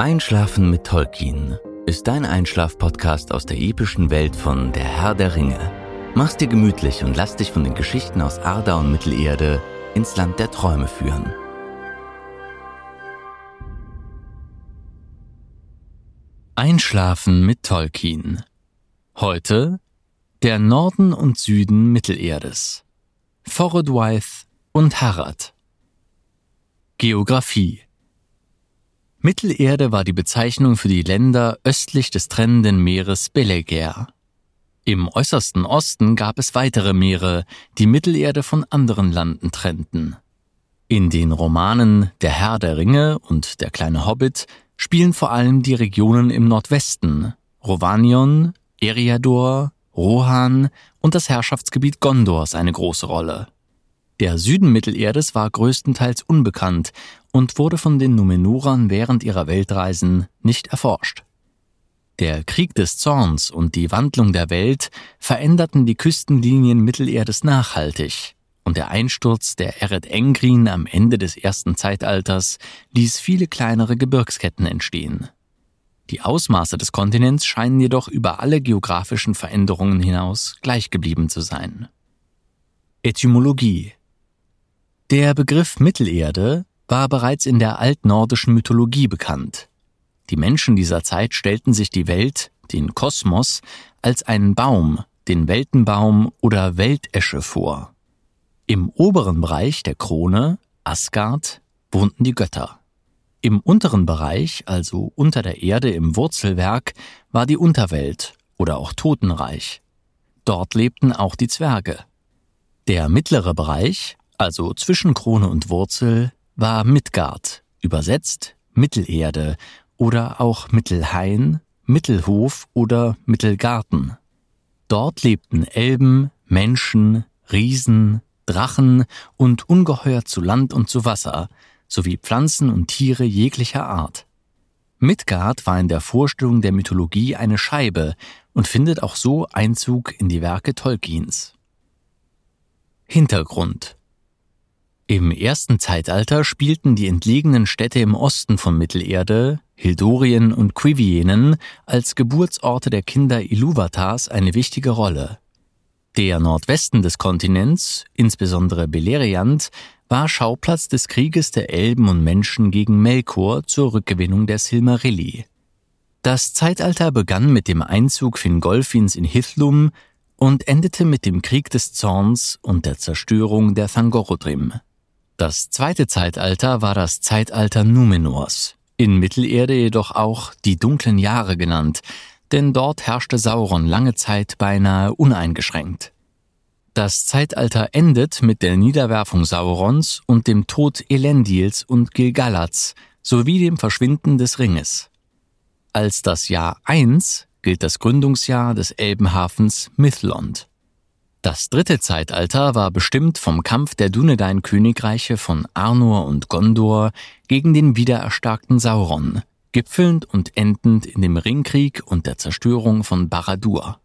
Einschlafen mit Tolkien ist dein Einschlaf-Podcast aus der epischen Welt von Der Herr der Ringe. Mach's dir gemütlich und lass dich von den Geschichten aus Arda und Mittelerde ins Land der Träume führen. Einschlafen mit Tolkien. Heute der Norden und Süden Mittelerdes. Forodwaith und Harad. Geographie Mittelerde war die Bezeichnung für die Länder östlich des trennenden Meeres Beleger. Im äußersten Osten gab es weitere Meere, die Mittelerde von anderen Landen trennten. In den Romanen Der Herr der Ringe und Der kleine Hobbit spielen vor allem die Regionen im Nordwesten, Rovanion, Eriador, Rohan und das Herrschaftsgebiet Gondors eine große Rolle. Der Süden Mittelerdes war größtenteils unbekannt und wurde von den Numenorern während ihrer Weltreisen nicht erforscht. Der Krieg des Zorns und die Wandlung der Welt veränderten die Küstenlinien Mittelerdes nachhaltig, und der Einsturz der Eret Engrin am Ende des ersten Zeitalters ließ viele kleinere Gebirgsketten entstehen. Die Ausmaße des Kontinents scheinen jedoch über alle geografischen Veränderungen hinaus gleich geblieben zu sein. Etymologie der Begriff Mittelerde war bereits in der altnordischen Mythologie bekannt. Die Menschen dieser Zeit stellten sich die Welt, den Kosmos, als einen Baum, den Weltenbaum oder Weltesche vor. Im oberen Bereich der Krone, Asgard, wohnten die Götter. Im unteren Bereich, also unter der Erde im Wurzelwerk, war die Unterwelt oder auch Totenreich. Dort lebten auch die Zwerge. Der mittlere Bereich, also zwischen Krone und Wurzel, war Midgard, übersetzt Mittelerde oder auch Mittelhain, Mittelhof oder Mittelgarten. Dort lebten Elben, Menschen, Riesen, Drachen und Ungeheuer zu Land und zu Wasser, sowie Pflanzen und Tiere jeglicher Art. Midgard war in der Vorstellung der Mythologie eine Scheibe und findet auch so Einzug in die Werke Tolkiens. Hintergrund im ersten Zeitalter spielten die entlegenen Städte im Osten von Mittelerde, Hildorien und Quivienen, als Geburtsorte der Kinder Ilúvatars eine wichtige Rolle. Der Nordwesten des Kontinents, insbesondere Beleriand, war Schauplatz des Krieges der Elben und Menschen gegen Melkor zur Rückgewinnung der Silmarilli. Das Zeitalter begann mit dem Einzug Fingolfins in Hithlum und endete mit dem Krieg des Zorns und der Zerstörung der Thangorodrim. Das zweite Zeitalter war das Zeitalter Numenors, in Mittelerde jedoch auch die dunklen Jahre genannt, denn dort herrschte Sauron lange Zeit beinahe uneingeschränkt. Das Zeitalter endet mit der Niederwerfung Saurons und dem Tod Elendils und Gilgalads sowie dem Verschwinden des Ringes. Als das Jahr 1 gilt das Gründungsjahr des Elbenhafens Mithlond. Das dritte Zeitalter war bestimmt vom Kampf der Dunedain-Königreiche von Arnor und Gondor gegen den wiedererstarkten Sauron, gipfelnd und endend in dem Ringkrieg und der Zerstörung von Baradur.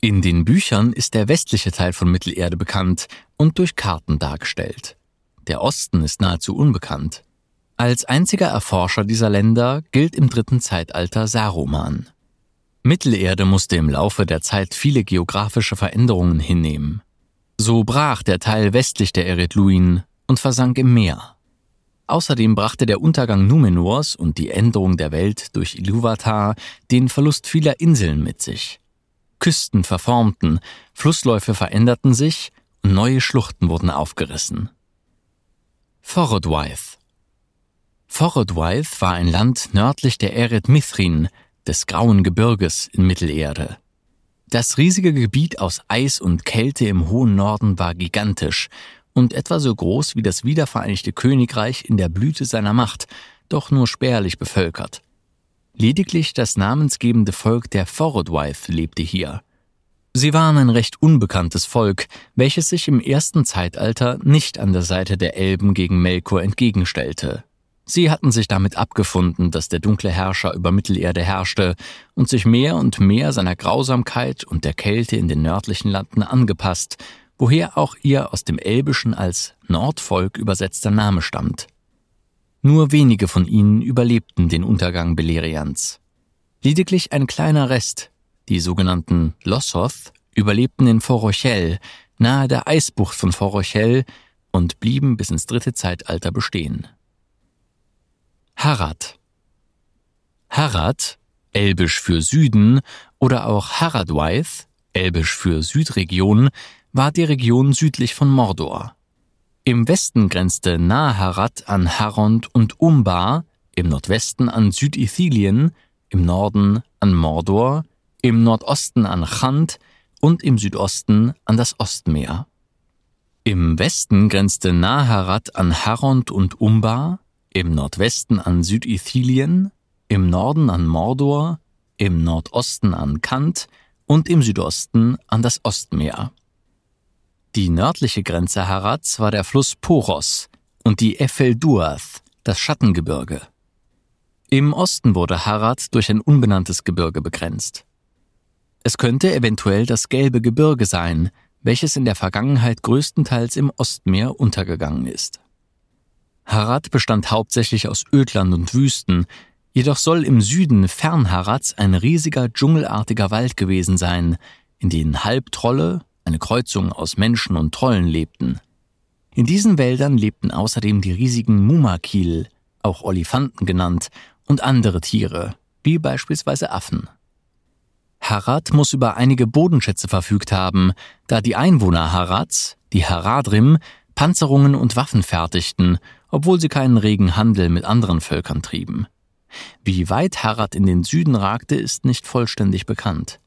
In den Büchern ist der westliche Teil von Mittelerde bekannt und durch Karten dargestellt. Der Osten ist nahezu unbekannt. Als einziger Erforscher dieser Länder gilt im dritten Zeitalter Saruman. Mittelerde musste im Laufe der Zeit viele geografische Veränderungen hinnehmen. So brach der Teil westlich der Eretluin und versank im Meer. Außerdem brachte der Untergang Numenors und die Änderung der Welt durch Ilúvatar den Verlust vieler Inseln mit sich. Küsten verformten, Flussläufe veränderten sich und neue Schluchten wurden aufgerissen. Forodwaith Forodwaith war ein Land nördlich der Eret Mithrin, des grauen Gebirges in Mittelerde. Das riesige Gebiet aus Eis und Kälte im hohen Norden war gigantisch und etwa so groß wie das wiedervereinigte Königreich in der Blüte seiner Macht, doch nur spärlich bevölkert. Lediglich das namensgebende Volk der Forodwaith lebte hier. Sie waren ein recht unbekanntes Volk, welches sich im ersten Zeitalter nicht an der Seite der Elben gegen Melkor entgegenstellte. Sie hatten sich damit abgefunden, dass der dunkle Herrscher über Mittelerde herrschte und sich mehr und mehr seiner Grausamkeit und der Kälte in den nördlichen Landen angepasst, woher auch ihr aus dem Elbischen als Nordvolk übersetzter Name stammt. Nur wenige von ihnen überlebten den Untergang Beleriands. Lediglich ein kleiner Rest, die sogenannten Lossoth, überlebten in Forochel, nahe der Eisbucht von Forochel, und blieben bis ins dritte Zeitalter bestehen. Harad Harad, elbisch für Süden, oder auch Haradwaith, elbisch für Südregion, war die Region südlich von Mordor. Im Westen grenzte Naharad an Harond und Umbar, im Nordwesten an Südithilien, im Norden an Mordor, im Nordosten an Chand und im Südosten an das Ostmeer. Im Westen grenzte Naharad an Harond und Umbar, im Nordwesten an Südithilien, im Norden an Mordor, im Nordosten an Kant und im Südosten an das Ostmeer. Die nördliche Grenze Harads war der Fluss Poros und die Efel Duath, das Schattengebirge. Im Osten wurde Harad durch ein unbenanntes Gebirge begrenzt. Es könnte eventuell das Gelbe Gebirge sein, welches in der Vergangenheit größtenteils im Ostmeer untergegangen ist. Harad bestand hauptsächlich aus Ödland und Wüsten, jedoch soll im Süden fern Harads ein riesiger dschungelartiger Wald gewesen sein, in den Halbtrolle, eine Kreuzung aus Menschen und Trollen lebten. In diesen Wäldern lebten außerdem die riesigen Mumakil, auch Olifanten genannt, und andere Tiere, wie beispielsweise Affen. Harad muss über einige Bodenschätze verfügt haben, da die Einwohner Harads, die Haradrim, Panzerungen und Waffen fertigten, obwohl sie keinen regen Handel mit anderen Völkern trieben. Wie weit Harad in den Süden ragte, ist nicht vollständig bekannt.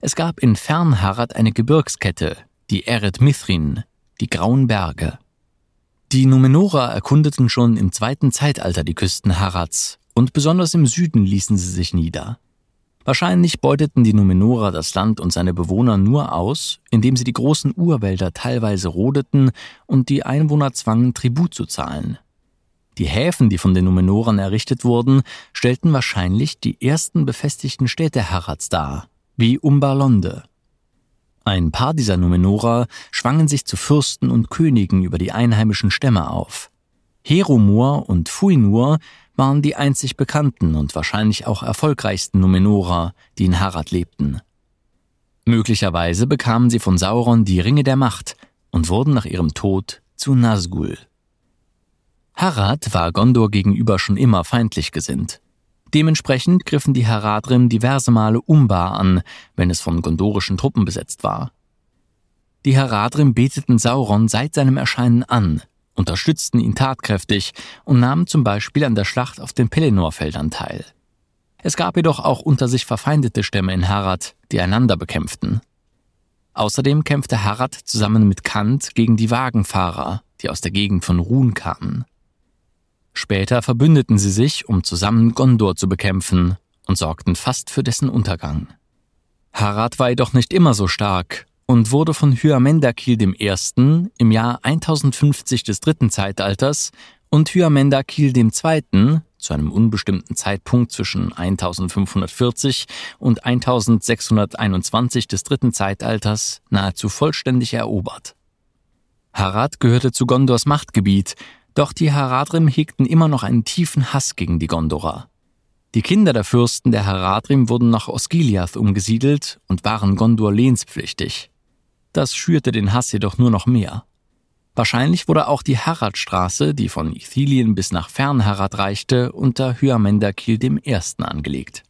Es gab in Fernharad eine Gebirgskette, die Eret Mithrin, die Grauen Berge. Die Numenora erkundeten schon im zweiten Zeitalter die Küsten Harads und besonders im Süden ließen sie sich nieder. Wahrscheinlich beuteten die Numenora das Land und seine Bewohner nur aus, indem sie die großen Urwälder teilweise rodeten und die Einwohner zwangen, Tribut zu zahlen. Die Häfen, die von den Numenorern errichtet wurden, stellten wahrscheinlich die ersten befestigten Städte Harads dar wie Umbalonde. Ein paar dieser Numenora schwangen sich zu Fürsten und Königen über die einheimischen Stämme auf. Heromur und Fuinur waren die einzig bekannten und wahrscheinlich auch erfolgreichsten Numenora, die in Harad lebten. Möglicherweise bekamen sie von Sauron die Ringe der Macht und wurden nach ihrem Tod zu Nazgul. Harad war Gondor gegenüber schon immer feindlich gesinnt. Dementsprechend griffen die Haradrim diverse Male Umbar an, wenn es von gondorischen Truppen besetzt war. Die Haradrim beteten Sauron seit seinem Erscheinen an, unterstützten ihn tatkräftig und nahmen zum Beispiel an der Schlacht auf den Pelennor-Feldern teil. Es gab jedoch auch unter sich verfeindete Stämme in Harad, die einander bekämpften. Außerdem kämpfte Harad zusammen mit Kant gegen die Wagenfahrer, die aus der Gegend von Run kamen. Später verbündeten sie sich, um zusammen Gondor zu bekämpfen und sorgten fast für dessen Untergang. Harad war jedoch nicht immer so stark und wurde von Hyamendakil I. im Jahr 1050 des dritten Zeitalters und Hyamendakil II. zu einem unbestimmten Zeitpunkt zwischen 1540 und 1621 des dritten Zeitalters nahezu vollständig erobert. Harad gehörte zu Gondors Machtgebiet doch die Haradrim hegten immer noch einen tiefen Hass gegen die Gondorer. Die Kinder der Fürsten der Haradrim wurden nach Osgiliath umgesiedelt und waren Gondor lehnspflichtig. Das schürte den Hass jedoch nur noch mehr. Wahrscheinlich wurde auch die Haradstraße, die von Ithilien bis nach Fernharad reichte, unter Hyamendakil I. angelegt.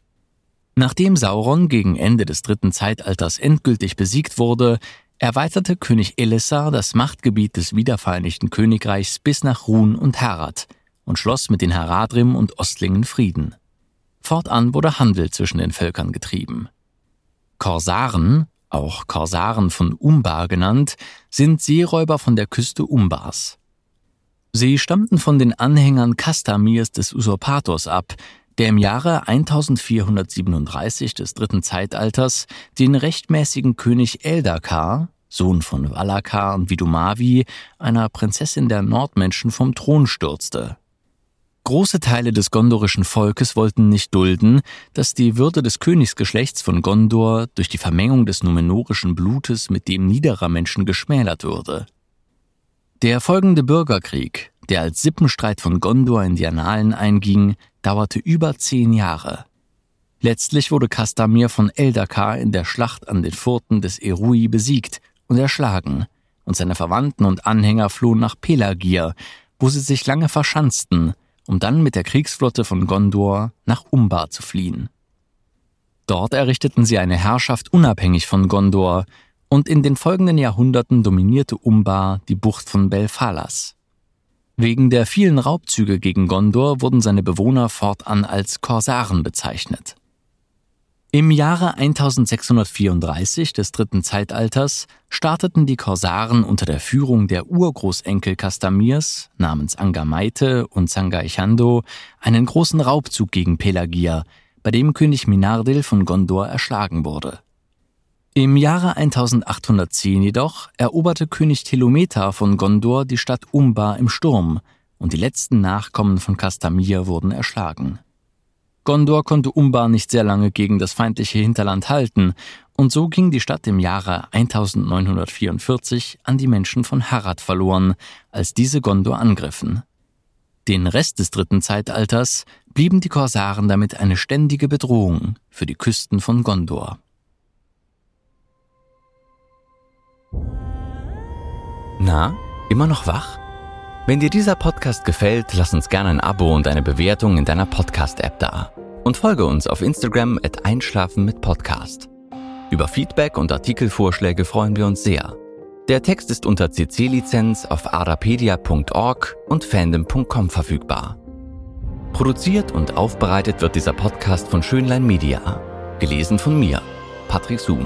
Nachdem Sauron gegen Ende des dritten Zeitalters endgültig besiegt wurde, erweiterte König Elessar das Machtgebiet des wiedervereinigten Königreichs bis nach Run und Harad und schloss mit den Haradrim und Ostlingen Frieden. Fortan wurde Handel zwischen den Völkern getrieben. Korsaren, auch Korsaren von Umbar genannt, sind Seeräuber von der Küste Umbars. Sie stammten von den Anhängern Kastamirs des Usurpators ab, der im Jahre 1437 des dritten Zeitalters den rechtmäßigen König Eldakar, Sohn von Valakar und Vidumavi, einer Prinzessin der Nordmenschen, vom Thron stürzte. Große Teile des gondorischen Volkes wollten nicht dulden, dass die Würde des Königsgeschlechts von Gondor durch die Vermengung des numenorischen Blutes mit dem niederer Menschen geschmälert würde. Der folgende Bürgerkrieg, der als Sippenstreit von Gondor in die Annalen einging, dauerte über zehn Jahre. Letztlich wurde Kastamir von Eldakar in der Schlacht an den Furten des Erui besiegt und erschlagen, und seine Verwandten und Anhänger flohen nach Pelagir, wo sie sich lange verschanzten, um dann mit der Kriegsflotte von Gondor nach Umbar zu fliehen. Dort errichteten sie eine Herrschaft unabhängig von Gondor, und in den folgenden Jahrhunderten dominierte Umbar die Bucht von Belfalas. Wegen der vielen Raubzüge gegen Gondor wurden seine Bewohner fortan als Korsaren bezeichnet. Im Jahre 1634 des dritten Zeitalters starteten die Korsaren unter der Führung der Urgroßenkel Kastamirs namens Angamaite und Sangaichando einen großen Raubzug gegen Pelagia, bei dem König Minardil von Gondor erschlagen wurde. Im Jahre 1810 jedoch eroberte König Telometa von Gondor die Stadt Umbar im Sturm und die letzten Nachkommen von Kastamir wurden erschlagen. Gondor konnte Umbar nicht sehr lange gegen das feindliche Hinterland halten, und so ging die Stadt im Jahre 1944 an die Menschen von Harad verloren, als diese Gondor angriffen. Den Rest des dritten Zeitalters blieben die Korsaren damit eine ständige Bedrohung für die Küsten von Gondor. Na, immer noch wach? Wenn dir dieser Podcast gefällt, lass uns gerne ein Abo und eine Bewertung in deiner Podcast-App da. Und folge uns auf Instagram at Einschlafen mit Podcast. Über Feedback und Artikelvorschläge freuen wir uns sehr. Der Text ist unter CC-Lizenz auf arapedia.org und fandom.com verfügbar. Produziert und aufbereitet wird dieser Podcast von Schönlein Media. Gelesen von mir, Patrick Zoom.